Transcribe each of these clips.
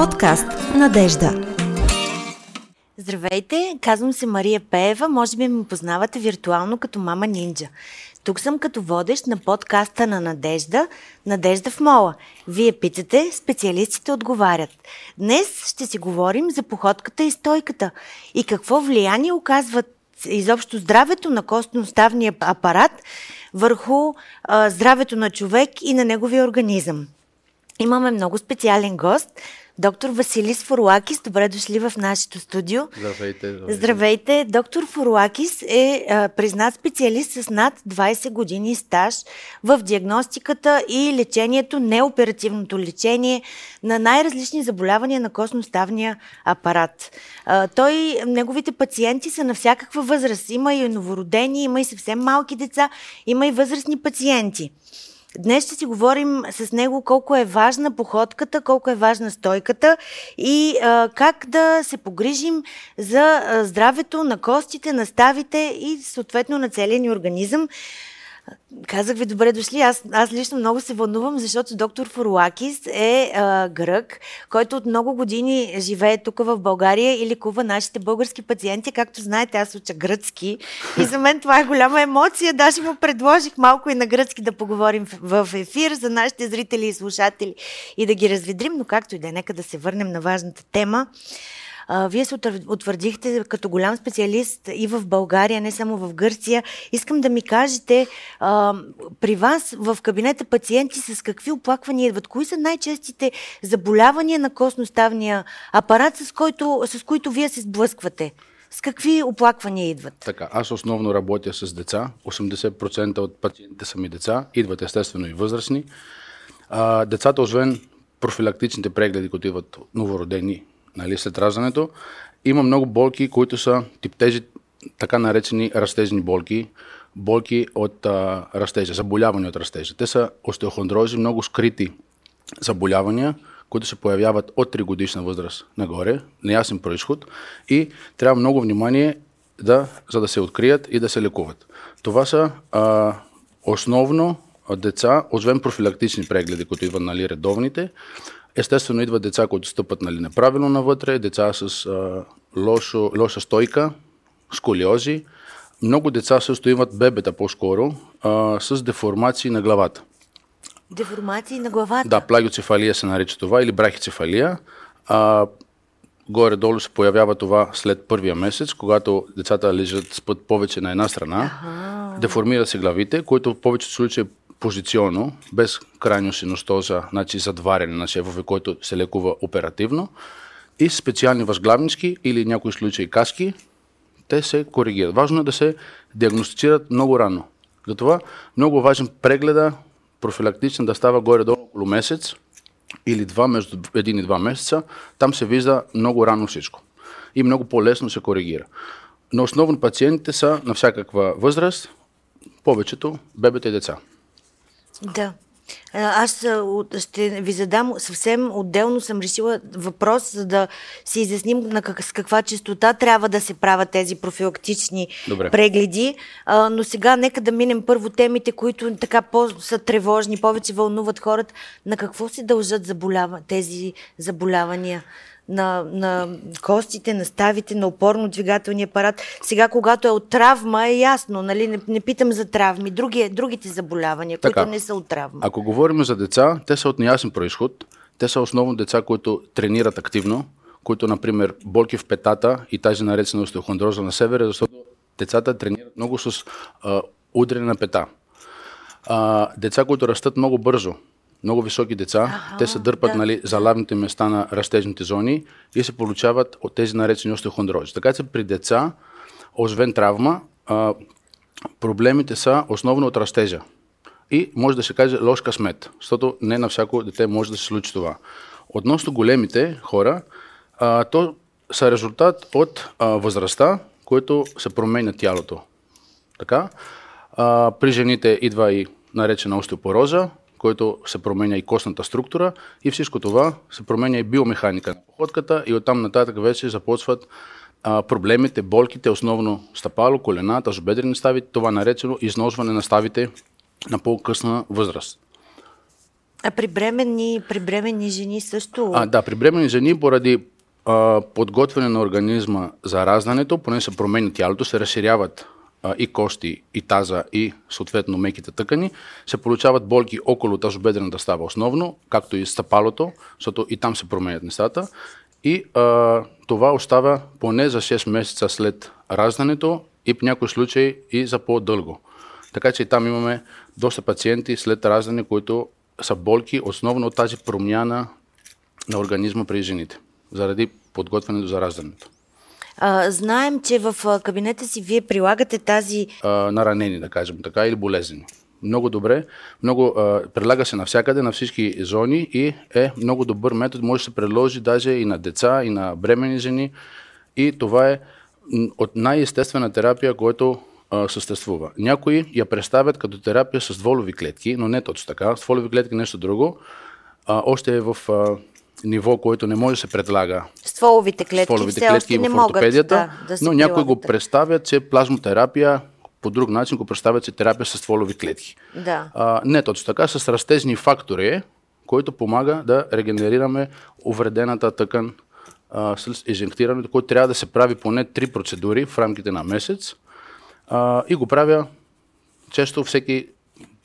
Подкаст Надежда. Здравейте, казвам се Мария Пеева, може би ме познавате виртуално като Мама Нинджа. Тук съм като водещ на подкаста на Надежда, Надежда в мола. Вие питате, специалистите отговарят. Днес ще си говорим за походката и стойката и какво влияние оказват изобщо здравето на костно-ставния апарат върху а, здравето на човек и на неговия организъм. Имаме много специален гост, доктор Василис Форлакис. Добре дошли в нашето студио. Здравейте. Здравейте. Здравейте. Доктор Форлакис е а, признат специалист с над 20 години стаж в диагностиката и лечението, неоперативното лечение на най-различни заболявания на костно-ставния апарат. А, той, неговите пациенти са на всякаква възраст. Има и новородени, има и съвсем малки деца, има и възрастни пациенти. Днес ще си говорим с него колко е важна походката, колко е важна стойката и а, как да се погрижим за здравето на костите, на ставите и съответно на целия ни организъм. Казах ви добре дошли. Аз, аз лично много се вълнувам, защото доктор Форлакис е а, грък, който от много години живее тук в България и лекува нашите български пациенти. Както знаете, аз уча гръцки и за мен това е голяма емоция. Даже му предложих малко и на гръцки да поговорим в, в ефир за нашите зрители и слушатели и да ги разведрим, но както и да е, нека да се върнем на важната тема. А, вие се утвърдихте като голям специалист и в България, не само в Гърция. Искам да ми кажете, а, при вас в кабинета пациенти с какви оплаквания идват? Кои са най-честите заболявания на костноставния апарат, с, който, с които вие се сблъсквате? С какви оплаквания идват? Така, аз основно работя с деца. 80% от пациентите са ми деца. Идват естествено и възрастни. А, децата, освен профилактичните прегледи, които идват новородени нали, след раждането. Има много болки, които са тип тези така наречени растежни болки, болки от а, растежа, заболявания от растежа. Те са остеохондрози, много скрити заболявания, които се появяват от 3 годишна възраст нагоре, неясен происход и трябва много внимание да, за да се открият и да се лекуват. Това са а, основно деца, освен профилактични прегледи, които идват нали, редовните, Естествено, идват деца, които стъпат нали, неправилно навътре, деца с а, лошо, лоша стойка, сколиози. Много деца също имат бебета по-скоро а, с деформации на главата. Деформации на главата? Да, плагиоцефалия се нарича това или брахицефалия. А, горе-долу се появява това след първия месец, когато децата лежат с път повече на една страна. Ага. Деформират се главите, които в повечето случаи позиционно, без крайно синостоза, значи задваряне на шевове, който се лекува оперативно, и специални възглавнички или някои случаи каски, те се коригират. Важно е да се диагностицират много рано. Затова много важен прегледа профилактичен да става горе-долу около месец или два, между един и два месеца. Там се вижда много рано всичко. И много по-лесно се коригира. Но основно пациентите са на всякаква възраст, повечето бебета и деца. Да. Аз ще ви задам съвсем отделно съм решила въпрос, за да си изясним на как, с каква частота трябва да се правят тези профилактични Добре. прегледи. А, но сега нека да минем първо темите, които така по-са тревожни, повече вълнуват хората. На какво се дължат заболява, тези заболявания? На, на костите, на ставите, на опорно-двигателния апарат. Сега, когато е от травма, е ясно, нали? Не, не питам за травми, други, другите заболявания, така, които не са от травма. Ако говорим за деца, те са от неясен происход. Те са основно деца, които тренират активно, които, например, болки в петата и тази наречена остеохондроза на севера, защото децата тренират много с а, удрене на пета. А, деца, които растат много бързо, много високи деца, ага, те се дърпат да. нали, за лавните места на растежните зони и се получават от тези наречени остеохондрози. Така че при деца, освен травма, а, проблемите са основно от растежа. И може да се каже лош късмет, защото не на всяко дете може да се случи това. Относно големите хора, а, то са резултат от а, възрастта, което се променя тялото. Така, а, при жените идва и наречена остеопороза, който се променя и костната структура и всичко това се променя и биомеханика на походката и оттам нататък вече започват а, проблемите, болките, основно стъпало, колена, тазобедрени стави, това наречено износване на ставите на по-късна възраст. А при бременни, при бременни жени също? А, да, при бременни жени поради а, подготвяне на организма за раждането, поне се променя тялото, се разширяват и кости, и таза, и съответно меките тъкани, се получават болки около тазобедрената става основно, както и стъпалото, защото и там се променят нещата. И а, това остава поне за 6 месеца след раждането и в някои случаи и за по-дълго. Така че и там имаме доста пациенти след раждане, които са болки основно от тази промяна на организма при жените, заради подготвянето за раждането. Знаем, че в кабинета си вие прилагате тази... А, на ранени, да кажем така, или болезни. Много добре, много, а, предлага се навсякъде, на всички зони и е много добър метод, може да се предложи даже и на деца, и на бремени жени. И това е от най-естествена терапия, която съществува. Някои я представят като терапия с стволови клетки, но не точно така. Стволови клетки е нещо друго. А, още е в а, ниво, което не може да се предлага Стволовите клетки стволовите клетки не в могат ортопедията, да, да се но някои го представят, че плазмотерапия по друг начин го представят, че терапия с стволови клетки. Да. А, не точно така, с растежни фактори който помага да регенерираме увредената тъкан а, с инжектирането, което трябва да се прави поне три процедури в рамките на месец. А, и го правя често всеки,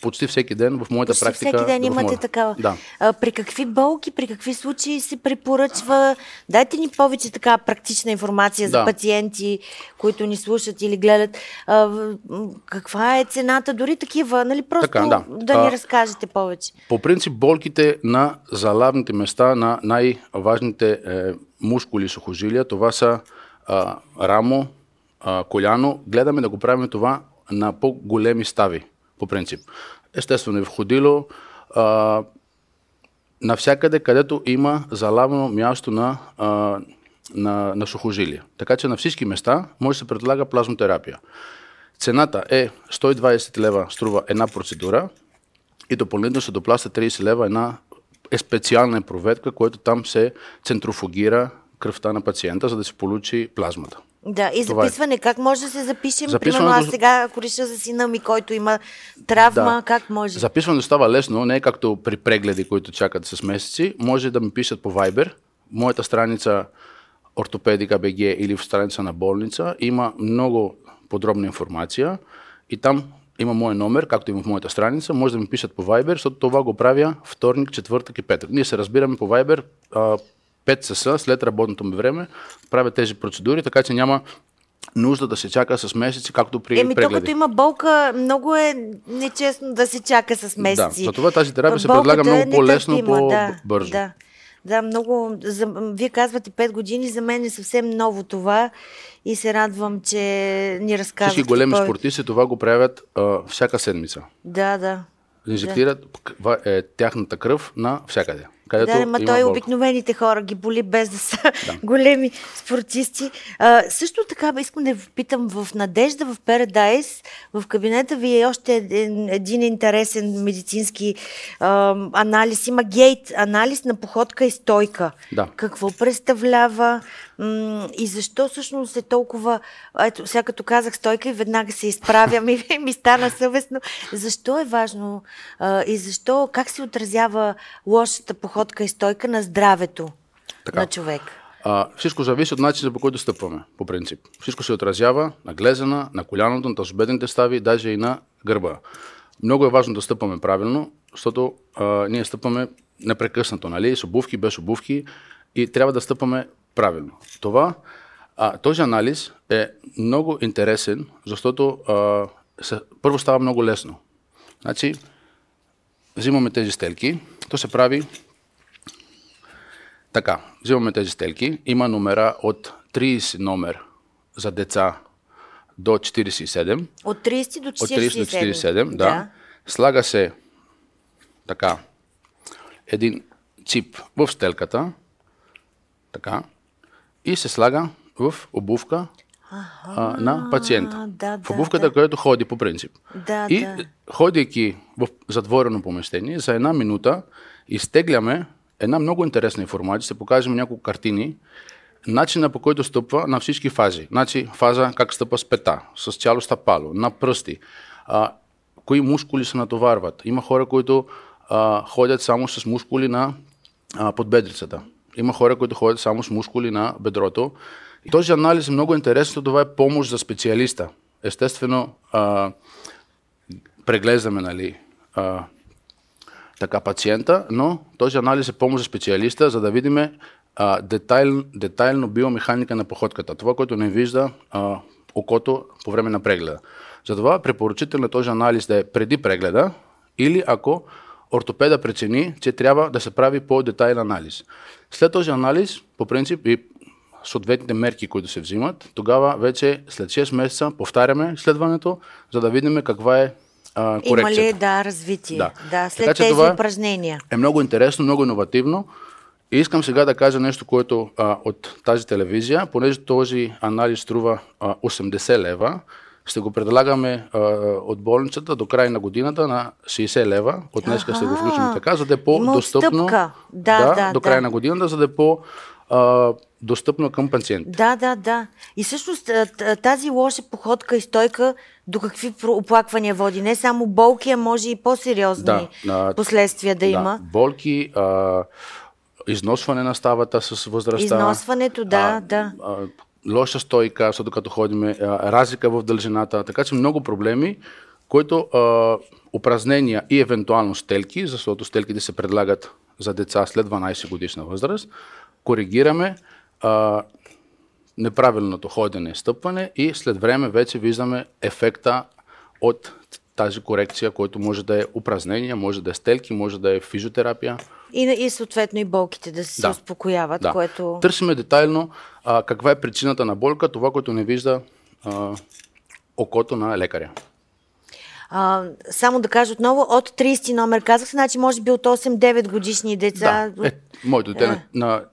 почти всеки ден в моята Почти практика. всеки ден имате моя- такава. Да. А, при какви болки, при какви случаи се препоръчва? Дайте ни повече така практична информация за Да. пациенти, които ни слушат или гледат. А, каква е цената? Дори такива, нали? Просто Така, да. да ни А, разкажете повече. По принцип, болките на залавните места на най-важните е, мускули и сухожилия, това са а, рамо, а, коляно. Гледаме да го правим това на по-големи стави, по принцип. Естествено, и в ходило, а, навсякъде, където има залавно място на, а, на, на сухожилие. Така че на всички места може да се предлага плазмотерапия. Цената е 120 лева струва една процедура и допълнително се доплаща 30 лева една е специална проветка, която там се центрофугира кръвта на пациента, за да се получи плазмата. Да, и Това е. записване. Как може да се запишем? Примерно аз сега, ако реша за сина ми, който има травма, Да. как може? Записването става лесно, не е както при прегледи, които чакат с месеци. Може да ми пишат по Viber. Моята страница ортопедика БГ или в страница на болница има много подробна информация и там има мой номер, както има в моята страница. Може да ми пишат по Viber, защото това го правя вторник, четвъртък и петък. Ние се разбираме по Viber а, 5 часа след работното ми време, правя тези процедури, така че няма нужда да се чака с месеци, както при Еми, прегледи. като има болка, много е нечестно да се чака с месеци. Да, затова тази терапия се предлага е много по-лесно, по-бързо. Да, да, много. За, вие казвате 5 години, за мен е съвсем ново това и се радвам, че ни разказвате. Всички големи повече. спортисти това го правят а, всяка седмица. Да, да. Инжектират каква е тяхната кръв на всякъде. Където Да, ма той болка. обикновените хора ги боли без да са големи спортисти. А, също така искам да ви питам в Надежда в Paradise, в кабинета ви е още един, един интересен медицински а, анализ. Има гейт, анализ на походка и стойка. Да. Какво представлява м- и защо всъщност е толкова... Ето, сега като казах стойка и веднага се изправям и ми стана съвестно. Защо е важно а, и защо, как се отразява лошата походка и стойка на здравето Така. на човек? А, всичко зависи от начина по който стъпваме, по принцип. Всичко се отразява на глезена, на коляното, на тазобедните стави, даже и на гърба. Много е важно да стъпваме правилно, защото а, ние стъпваме непрекъснато, нали? С обувки, без обувки и трябва да стъпваме правилно. Това, а, този анализ е много интересен, защото а, се, първо става много лесно. Значи, взимаме тези стелки, то се прави така, взимаме тези стелки. Има номера от 30 номер за деца до 47. От 30 до 47. От 30 до 47, да. Слага се така един чип в стелката, така, и се слага в обувка а, на пациента. да, в да, обувката, да. която ходи по принцип. Да, и да. ходейки в затворено помещение, за една минута изтегляме една много интересна информация, ще покажем няколко картини, начина по който стъпва на всички фази. Значи фаза как стъпва с пета, с цяло стъпало, на пръсти, а, кои мускули се натоварват. Има хора, които а, ходят само с мускули на а, подбедрицата. Има хора, които ходят само с мускули на бедрото. И този анализ е много интересен, това е помощ за специалиста. Естествено, а, преглеждаме нали, а, така пациента, но този анализ е помощ за специалиста, за да видим а, детайл, детайлно биомеханика на походката. Това, което не вижда а, окото по време на прегледа. Затова препоръчително е този анализ да е преди прегледа или ако ортопеда прецени, че трябва да се прави по-детайлен анализ. След този анализ, по принцип и съответните мерки, които се взимат, тогава вече след 6 месеца повтаряме изследването, за да видим каква е а, Има ли да, развитие? Да. да след така, тези това упражнения. Е много интересно, много иновативно. И искам сега да кажа нещо, което а, от тази телевизия, понеже този анализ струва а, 80 лева, ще го предлагаме а, от болницата до края на годината на 60 лева. От днес ще го включим така, за да е по-достъпно. Да, да, да, до края да. на годината, за да е по- а, достъпно към пациентите. Да, да, да. И всъщност тази лоша походка и стойка до какви оплаквания води? Не само болки, а може и по-сериозни да, а, последствия да, да има. Болки, а, износване на ставата с възрастта. Износването, да, а, да. А, лоша стойка, защото като ходим, разлика в дължината. Така че много проблеми, които а, упражнения и евентуално стелки, защото стелките се предлагат за деца след 12 годишна възраст, коригираме а, неправилното ходене, стъпване и след време вече виждаме ефекта от тази корекция, който може да е упражнение, може да е стелки, може да е физиотерапия. И, и съответно и болките да се да. успокояват, да. което... Търсиме детайлно а, каква е причината на болка, това, което не вижда а, окото на лекаря. А, само да кажа отново, от 30 номер казах, значи може би от 8-9 годишни деца. Да, е, моето дете е. на, на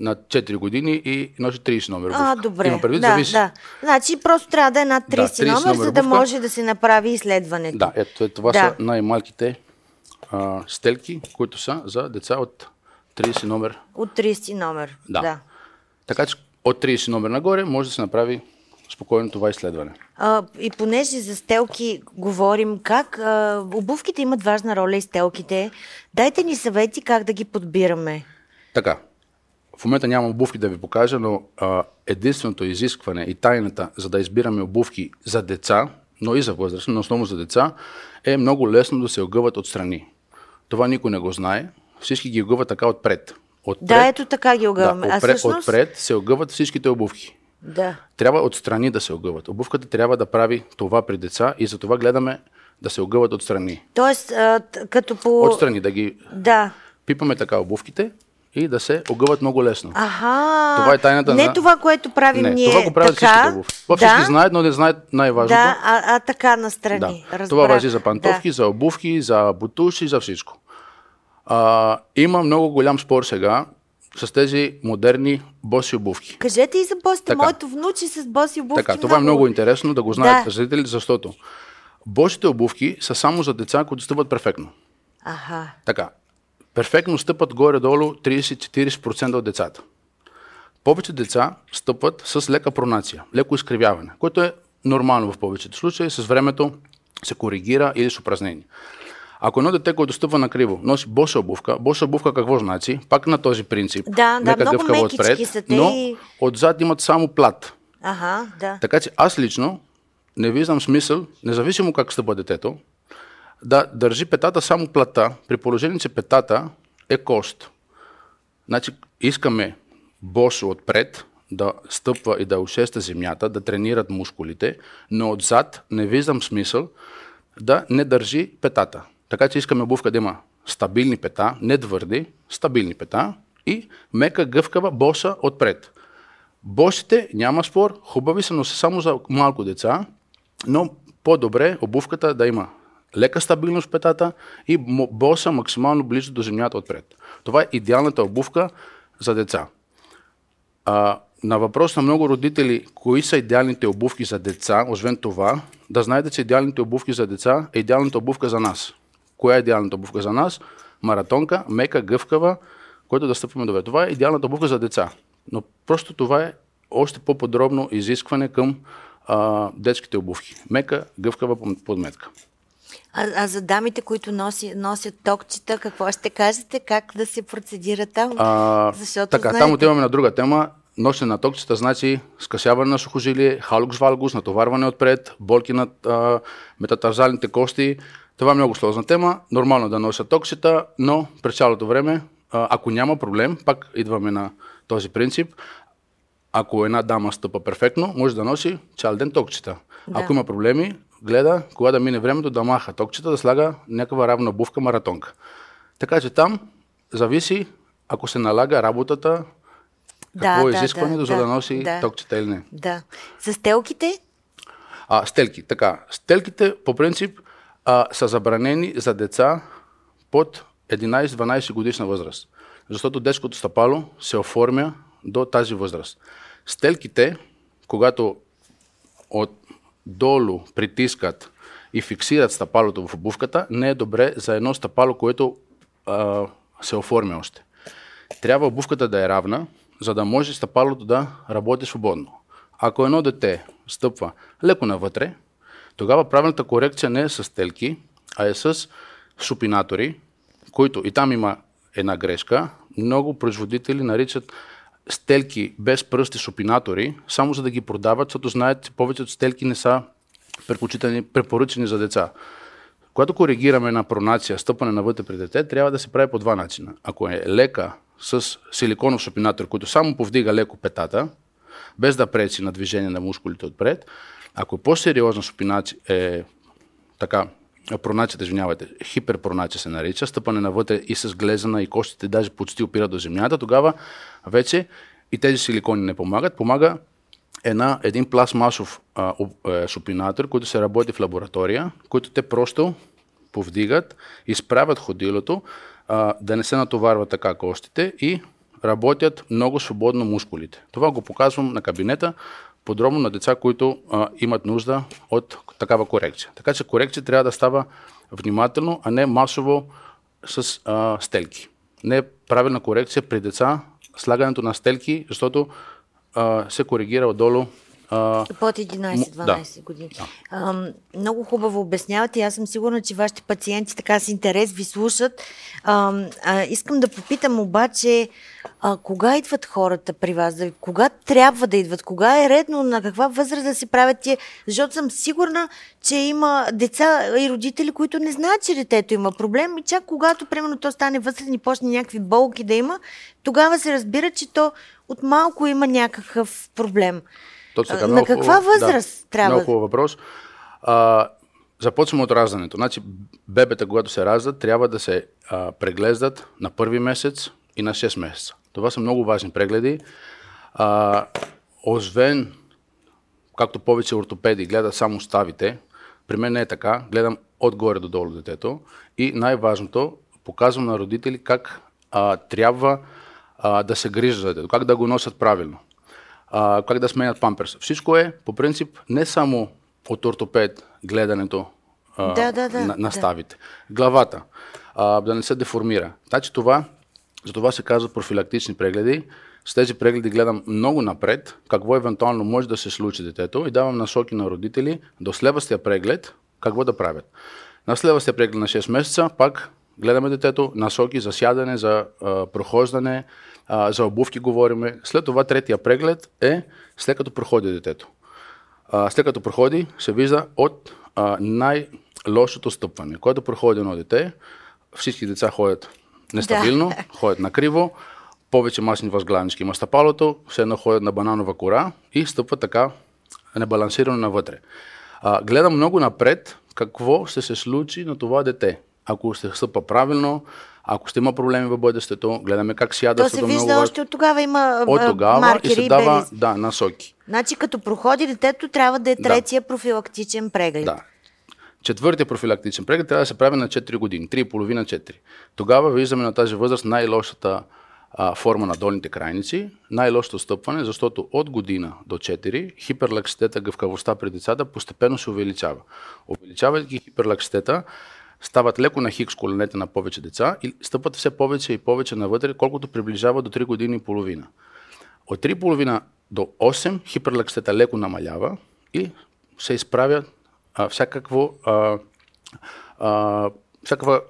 4 години и носи 30 номер обувка. А, добре. Има предвид, да, зависи. да. Значи просто трябва да е над 30, да, 30 номер, номер, за да може да се направи изследването. Да, ето това да. са най-малките а, стелки, които са за деца от 30 номер. От 30 номер, да. да. Така че от 30 номер нагоре може да се направи спокойно това изследване. А, и понеже за стелки говорим, как а, обувките имат важна роля и стелките, дайте ни съвети как да ги подбираме. Така, в момента нямам обувки да ви покажа, но а, единственото изискване и тайната за да избираме обувки за деца, но и за възрастни, но основно за деца, е много лесно да се огъват отстрани. Това никой не го знае. Всички ги огъват така отпред. отпред да, ето така ги огъваме. Да, отпред, а всъщност... отпред се огъват всичките обувки. Да. Трябва отстрани да се огъват. Обувката трябва да прави това при деца и за това гледаме да се огъват отстрани. Тоест, а, като по... Отстрани, да ги да. пипаме така обувките и да се огъват много лесно. Аха. Това е тайната не на... това, което правим не, ние. Това го правят така, всички обувки. Това да, всички знаят, но не знаят най-важното. Да, а, а така настрани. Да. Това въжи за пантовки, да. за обувки, за бутуши, за всичко. А, има много голям спор сега с тези модерни боси обувки. Кажете и за босите. Моето внуче с боси обувки. Така, това много... е много интересно да го знаят да. зрителите, защото босите обувки са само за деца, които стъпват перфектно. Аха. Така, перфектно стъпат горе-долу 30-40% от децата. Повече деца стъпват с лека пронация, леко изкривяване, което е нормално в повечето случаи, с времето се коригира или с упражнение. Ако едно дете, което стъпва на криво, носи боса обувка, боса обувка какво значи? Пак на този принцип. Да, да, много гъвкава отпред, са те но отзад имат само плат. Ага, да. Така че аз лично не виждам смисъл, независимо как стъпва детето, да държи петата само плата, при положение, че петата е кост. Значи искаме босо отпред да стъпва и да усеща земята, да тренират мускулите, но отзад не виждам смисъл да не държи петата. Така че искаме обувка да има стабилни пета, не твърди, стабилни пета и мека гъвкава боса отпред. Босите, няма спор, хубави са, но са само за малко деца, но по-добре обувката да има лека стабилност в петата и боса максимално близо до земята отпред. Това е идеалната обувка за деца. А, на въпрос на много родители, кои са идеалните обувки за деца, освен това, да знаете, че идеалните обувки за деца е идеалната обувка за нас. Коя е идеалната обувка за нас? Маратонка, мека, гъвкава, който да стъпваме добре. Това е идеалната обувка за деца. Но просто това е още по-подробно изискване към а, детските обувки. Мека, гъвкава подметка. А, а за дамите, които носи, носят токчета, какво ще кажете? Как да се процедира там? А, Защото така, знаете... там отиваме на друга тема. Носене на токчета значи скъсяване на сухожилие, халукс валгус, натоварване отпред, болки над а, метатарзалните кости. Това е много сложна тема. Нормално е да носят токчета, но през цялото време, а, ако няма проблем, пак идваме на този принцип, ако една дама стъпа перфектно, може да носи цял ден токчета. Да. Ако има проблеми, гледа, кога да мине времето, да маха токчета, да слага някаква равна обувка маратонка. Така че там зависи, ако се налага работата, какво е изискването, за да носи да. токчета или не. Да. За стелките? А, стелки, така. Стелките, по принцип, а, са забранени за деца под 11-12 годишна възраст. Защото детското стъпало се оформя до тази възраст. Стелките, когато от долу притискат и фиксират стъпалото в обувката, не е добре за едно стъпало, което а, се оформя още. Трябва обувката да е равна, за да може стъпалото да работи свободно. Ако едно дете стъпва леко навътре, тогава правилната корекция не е с телки, а е с супинатори, които и там има една грешка. Много производители наричат стелки без пръсти супинатори, само за да ги продават, защото знаят, че повечето стелки не са препоръчени за деца. Когато коригираме на пронация, стъпане навътре при дете, трябва да се прави по два начина. Ако е лека с силиконов супинатор, който само повдига леко петата, без да пречи на движение на мускулите отпред, ако е по-сериозна супинация, е така, пронацията, извинявайте, хиперпронация се нарича, стъпане навътре и с глезена и костите даже почти опират до земята, тогава вече и тези силикони не помагат. Помага една, един пластмасов а, е, супинатор, който се работи в лаборатория, който те просто повдигат, изправят ходилото, а, да не се натоварват така костите и работят много свободно мускулите. Това го показвам на кабинета, подробно на деца, които а, имат нужда от такава корекция. Така че корекция трябва да става внимателно, а не масово с а, стелки. Не правилна корекция при деца слагането на стелки, защото а, се коригира отдолу а, Под 11-12 да. години. А, много хубаво обяснявате. Аз съм сигурна, че вашите пациенти така с интерес ви слушат. А, а, искам да попитам обаче, а, кога идват хората при вас? Да- Кога трябва да идват? Кога е редно? На каква възраст да се правят тия? Защото съм сигурна, че има деца и родители, които не знаят, че детето има проблем и чак когато, примерно, то стане възрастен и почне някакви болки да има, тогава се разбира, че то от малко има някакъв проблем. Точно така. На много каква хубав- възраст да, трябва? Много хубав въпрос. А, започваме от раждането. Значи, бебета, когато се раждат, трябва да се а, преглеждат на първи месец и на 6 месеца. Това са много важни прегледи. А, освен, както повече ортопеди гледат само ставите, при мен не е така. Гледам отгоре до долу детето. И най-важното, показвам на родители как а, трябва а, да се грижат за детето, как да го носят правилно а, как да сменят памперс. Всичко е, по принцип, не само от ортопед гледането а, Да, да, да, на, на да. ставите. Главата, а, да не се деформира. Значи това, за това се казват профилактични прегледи. С тези прегледи гледам много напред, какво евентуално може да се случи детето и давам насоки на родители до следващия преглед какво да правят. На следващия преглед на 6 месеца пак гледаме детето, насоки за сядане, за а, прохождане, а, за обувки говориме. След това третия преглед е след като проходи детето. А, след като проходи, се вижда от а, най-лошото стъпване. Което проходи едно дете, всички деца ходят нестабилно, Да. ходят накриво, повече масни възглавнички има стъпалото, все едно ходят на бананова кора и стъпват така небалансирано навътре. А, гледам много напред какво ще се случи на това дете. Ако ще стъпа правилно, ако ще има проблеми в бъдещето, гледаме как сяда. То се вижда много още от тогава има от тогава маркери и се дава белези. да, насоки. Значи като проходи детето, трябва да е Да. третия профилактичен преглед. Да. Четвъртия профилактичен преглед трябва да се прави на 4 години, 3,5-4. Тогава виждаме на тази възраст най-лошата а, форма на долните крайници, най-лошото стъпване, защото от година до 4 хиперлакситета, гъвкавостта при децата постепенно се увеличава. Увеличавайки хиперлакситета, стават леко на хикс коленете на повече деца и стъпват все повече и повече навътре, колкото приближава до 3 години и половина. От 3,5 до 8 хиперлакситета леко намалява и се изправя а, всякакво а, а, всякаква,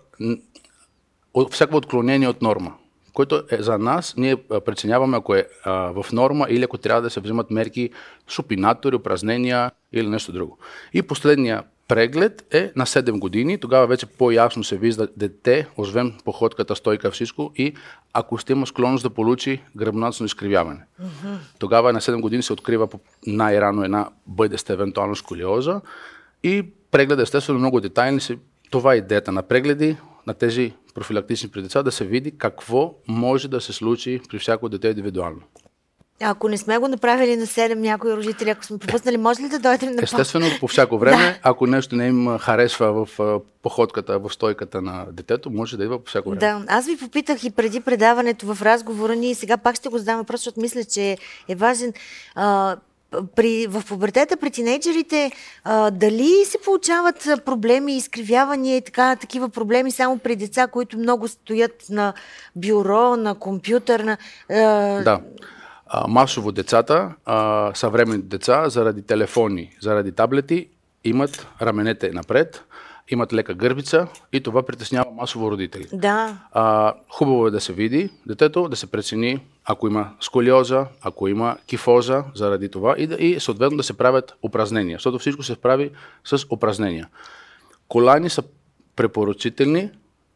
всякакво отклонение от норма, което е за нас, ние преценяваме ако е а, в норма или ако трябва да се вземат мерки, супинатори, упражнения или нещо друго. И последния преглед е на 7 години, тогава вече по-ясно се вижда дете, освен походката, стойка, всичко и ако ще има склонност да получи гръбначно изкривяване. Тогава на 7 години се открива най-рано една бъдеща евентуална сколиоза и преглед естествено много детайлни. Това е идеята на прегледи на тези профилактични при деца, да се види какво може да се случи при всяко дете индивидуално. Ако не сме го направили на 7 някои родители, ако сме пропуснали, може ли да дойдем на Естествено, по всяко време, ако нещо не им харесва в походката, в стойката на детето, може да идва по всяко време. Да, аз ви попитах и преди предаването в разговора ни и сега пак ще го задам въпрос, защото мисля, че е важен. А, при, в пубертета при тинейджерите а, дали се получават проблеми, изкривявания и така, такива проблеми само при деца, които много стоят на бюро, на компютър, на... А, Да. А, масово децата, а, съвременните деца, заради телефони, заради таблети, имат раменете напред, имат лека гърбица и това притеснява масово родители. да. А, хубаво е да се види детето, да се прецени ако има сколиоза, ако има кифоза заради това и, да, и съответно да се правят упражнения, защото всичко се прави с упражнения. Колани са препоръчителни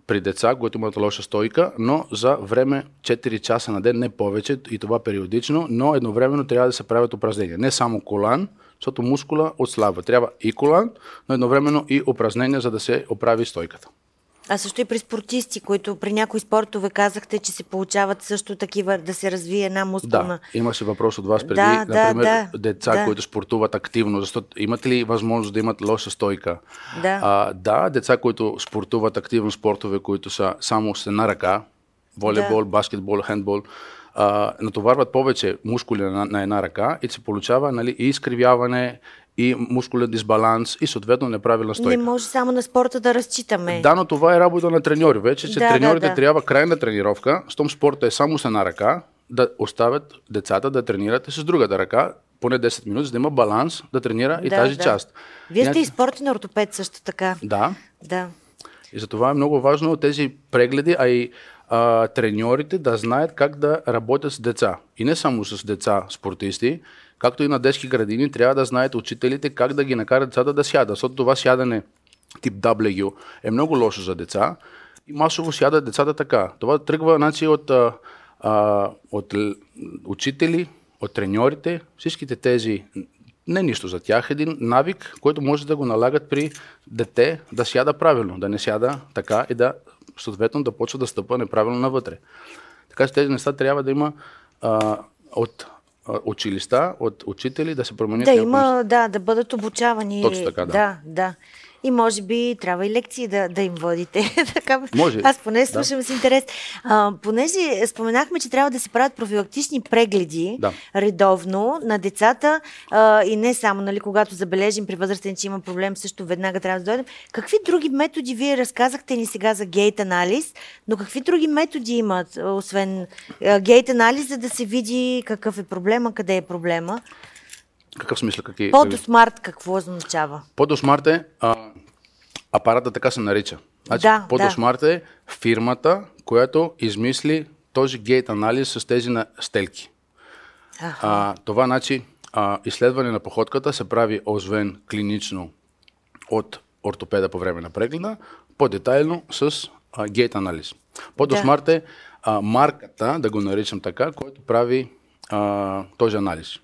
при деца, които имат лоша стойка, но за време 4 часа на ден, не повече и това периодично, но едновременно трябва да се правят упражнения. Не само колан, защото мускула отслабва. Трябва и колан, но едновременно и упражнения, за да се оправи стойката. А също и при спортисти, които при някои спортове казахте, че се получават също такива да се развие една мускулна. Да, имаше въпрос от вас преди, Да, да, например, да, деца, да. които спортуват активно, защото имат ли възможност да имат лоша стойка? Да. А, да, деца, които спортуват активно спортове, които са само с една ръка, волейбол, Да. баскетбол, хендбол, а, натоварват повече мускули на, на една ръка и се получава нали, и изкривяване, и мускулен дисбаланс, и съответно неправилна стойка. Не може само на спорта да разчитаме. Да, но това е работа на треньори. Вече, че Да, да, треньорите да. трябва крайна тренировка, щом спорта е само с една ръка, да оставят децата да тренират и с другата ръка, поне 10 минути, за да има баланс да тренира и Да, тази да. част. Вие сте и спортен ортопед също така. Да, Да. и затова е много важно тези прегледи, а и а, треньорите да знаят как да работят с деца. И не само с деца спортисти, както и на детски градини, трябва да знаят учителите как да ги накарат децата да сядат. Защото това сядане тип W е много лошо за деца и масово сядат децата така. Това тръгва значи, от, а, от учители, от треньорите, всичките тези не нищо за тях, един навик, който може да го налагат при дете да сяда правилно, да не сяда така и да съответно да почва да стъпва неправилно навътре. Така че тези неща трябва да има а, от училища, от учители да се променят. Да, има, да, да бъдат обучавани. Точно така, да. Да, да. И може би трябва и лекции да, да им водите. така, Може, Аз поне да. слушам с интерес. А, понеже споменахме, че трябва да се правят профилактични прегледи Да. редовно на децата а, и не само, нали, когато забележим при възрастен, че има проблем, също веднага трябва да дойдем. Какви други методи вие разказахте ни сега за гейт анализ, но какви други методи имат, освен а, гейт анализ, за да се види какъв е проблема, къде е проблема? Какъв смисъл? Какви, Подосмарт какво означава? Подосмарт е а, апарата така се нарича. Значи, Да, Подосмарт е фирмата, която измисли този гейт анализ с тези на стелки. Аха. А, това значи а, изследване на походката се прави освен клинично от ортопеда по време на прегледа, по-детайлно с а, гейт анализ. Подосмарт е а, марката, да го наричам така, който прави а, този анализ,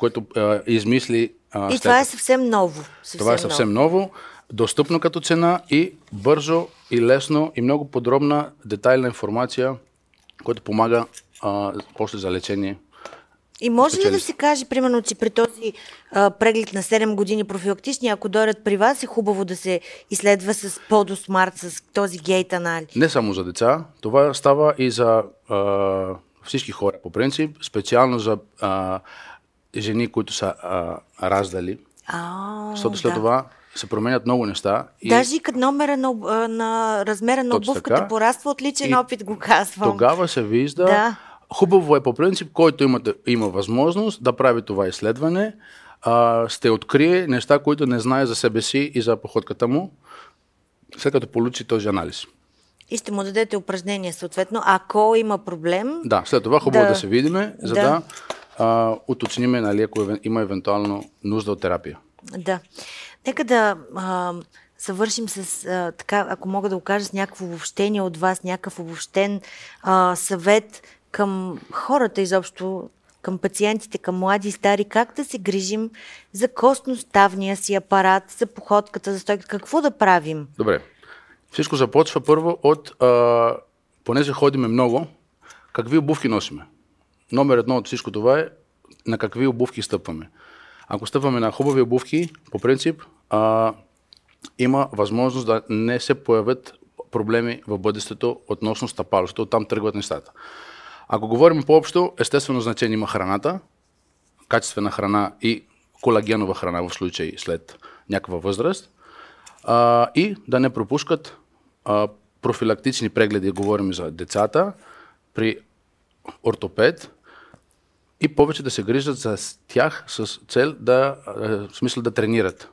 който а, измисли а, И това е съвсем ново. Съвсем Това е съвсем ново, достъпно като цена и бързо и лесно и много подробна детайлна информация, която помага а, после за лечение. И може ли да се каже, примерно, че при този а, преглед на 7 години профилактични, ако дойдат при вас, е хубаво да се изследва с подосмарт, с този гейт анализ? Не само за деца, това става и за а, всички хора по принцип, специално за а, жени, които са а, раздали, А, защото след да. това се променят много неща. И Даже и като номера на, на размера на Точно обувката така. пораства от личен И опит, го казвам. Тогава се вижда. Да. Хубаво е по принцип, който има, има възможност да прави това изследване, а, ще открие неща, които не знае за себе си и за походката му. след като получи този анализ. И ще му дадете упражнение, съответно, ако има проблем. Да, след това хубаво Да. да се видиме, за Да. да, а, уточниме нали, ако има евентуално нужда от терапия. Да. Нека да а, завършим с, а, така, ако мога да го кажа, с някакво обобщение от вас, някакъв обобщен а, съвет към хората изобщо, към пациентите, към млади и стари, как да се грижим за костноставния си апарат, за походката, за стойката, какво да правим? Добре. Всичко започва първо от, а, понеже ходиме много, какви обувки носиме. Номер едно от всичко това е на какви обувки стъпваме. Ако стъпваме на хубави обувки, по принцип, а, има възможност да не се появят проблеми в бъдещето относно стъпалото. Оттам тръгват нещата. Ако говорим по-общо, естествено значение има храната, качествена храна и колагенова храна в случай след някаква възраст. А, и да не пропускат а, профилактични прегледи, говорим за децата, при ортопед и повече да се грижат за тях с цел да, а, в смисъл да тренират.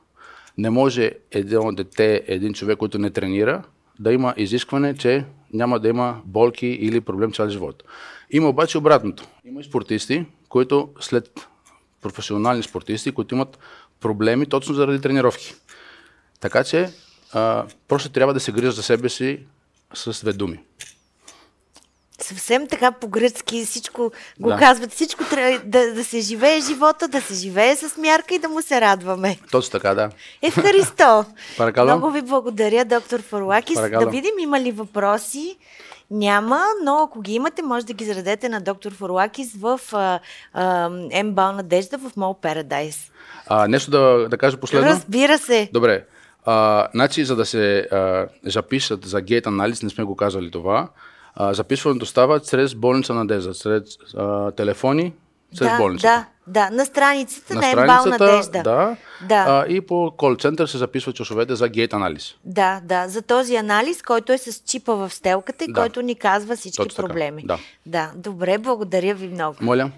Не може едно дете, един човек, който не тренира, да има изискване, че няма да има болки или проблем цял живот. Има обаче обратното. Има и спортисти, които след професионални спортисти, които имат проблеми точно заради тренировки. Така че а, просто трябва да се грижа за себе си с две думи. Съвсем така по-гръцки всичко го Да. казват. Всичко трябва да, да се живее живота, да се живее с мярка и да му се радваме. Точно така, да. Евхаристо, Паракалам. много ви благодаря, доктор Фарлакис. Да видим има ли въпроси. Няма, но ако ги имате, може да ги зададете на доктор Фарлакис в М-бал Надежда в Мол. А, нещо да, да кажа последно. Разбира се. Добре. А, значи, за да се а, запишат за гейт анализ, не сме го казали това, а, записването става чрез болница Надежда, чрез а, телефони, чрез да, болницата. да, да, на страницата на, На М-бал Надежда. да, Да. А, и по кол център се записват часовете за гейт анализ. Да, да, за този анализ, който е с чипа в стелката и Да. който ни казва всички Точно така, проблеми. да. да, добре, благодаря ви много. Моля.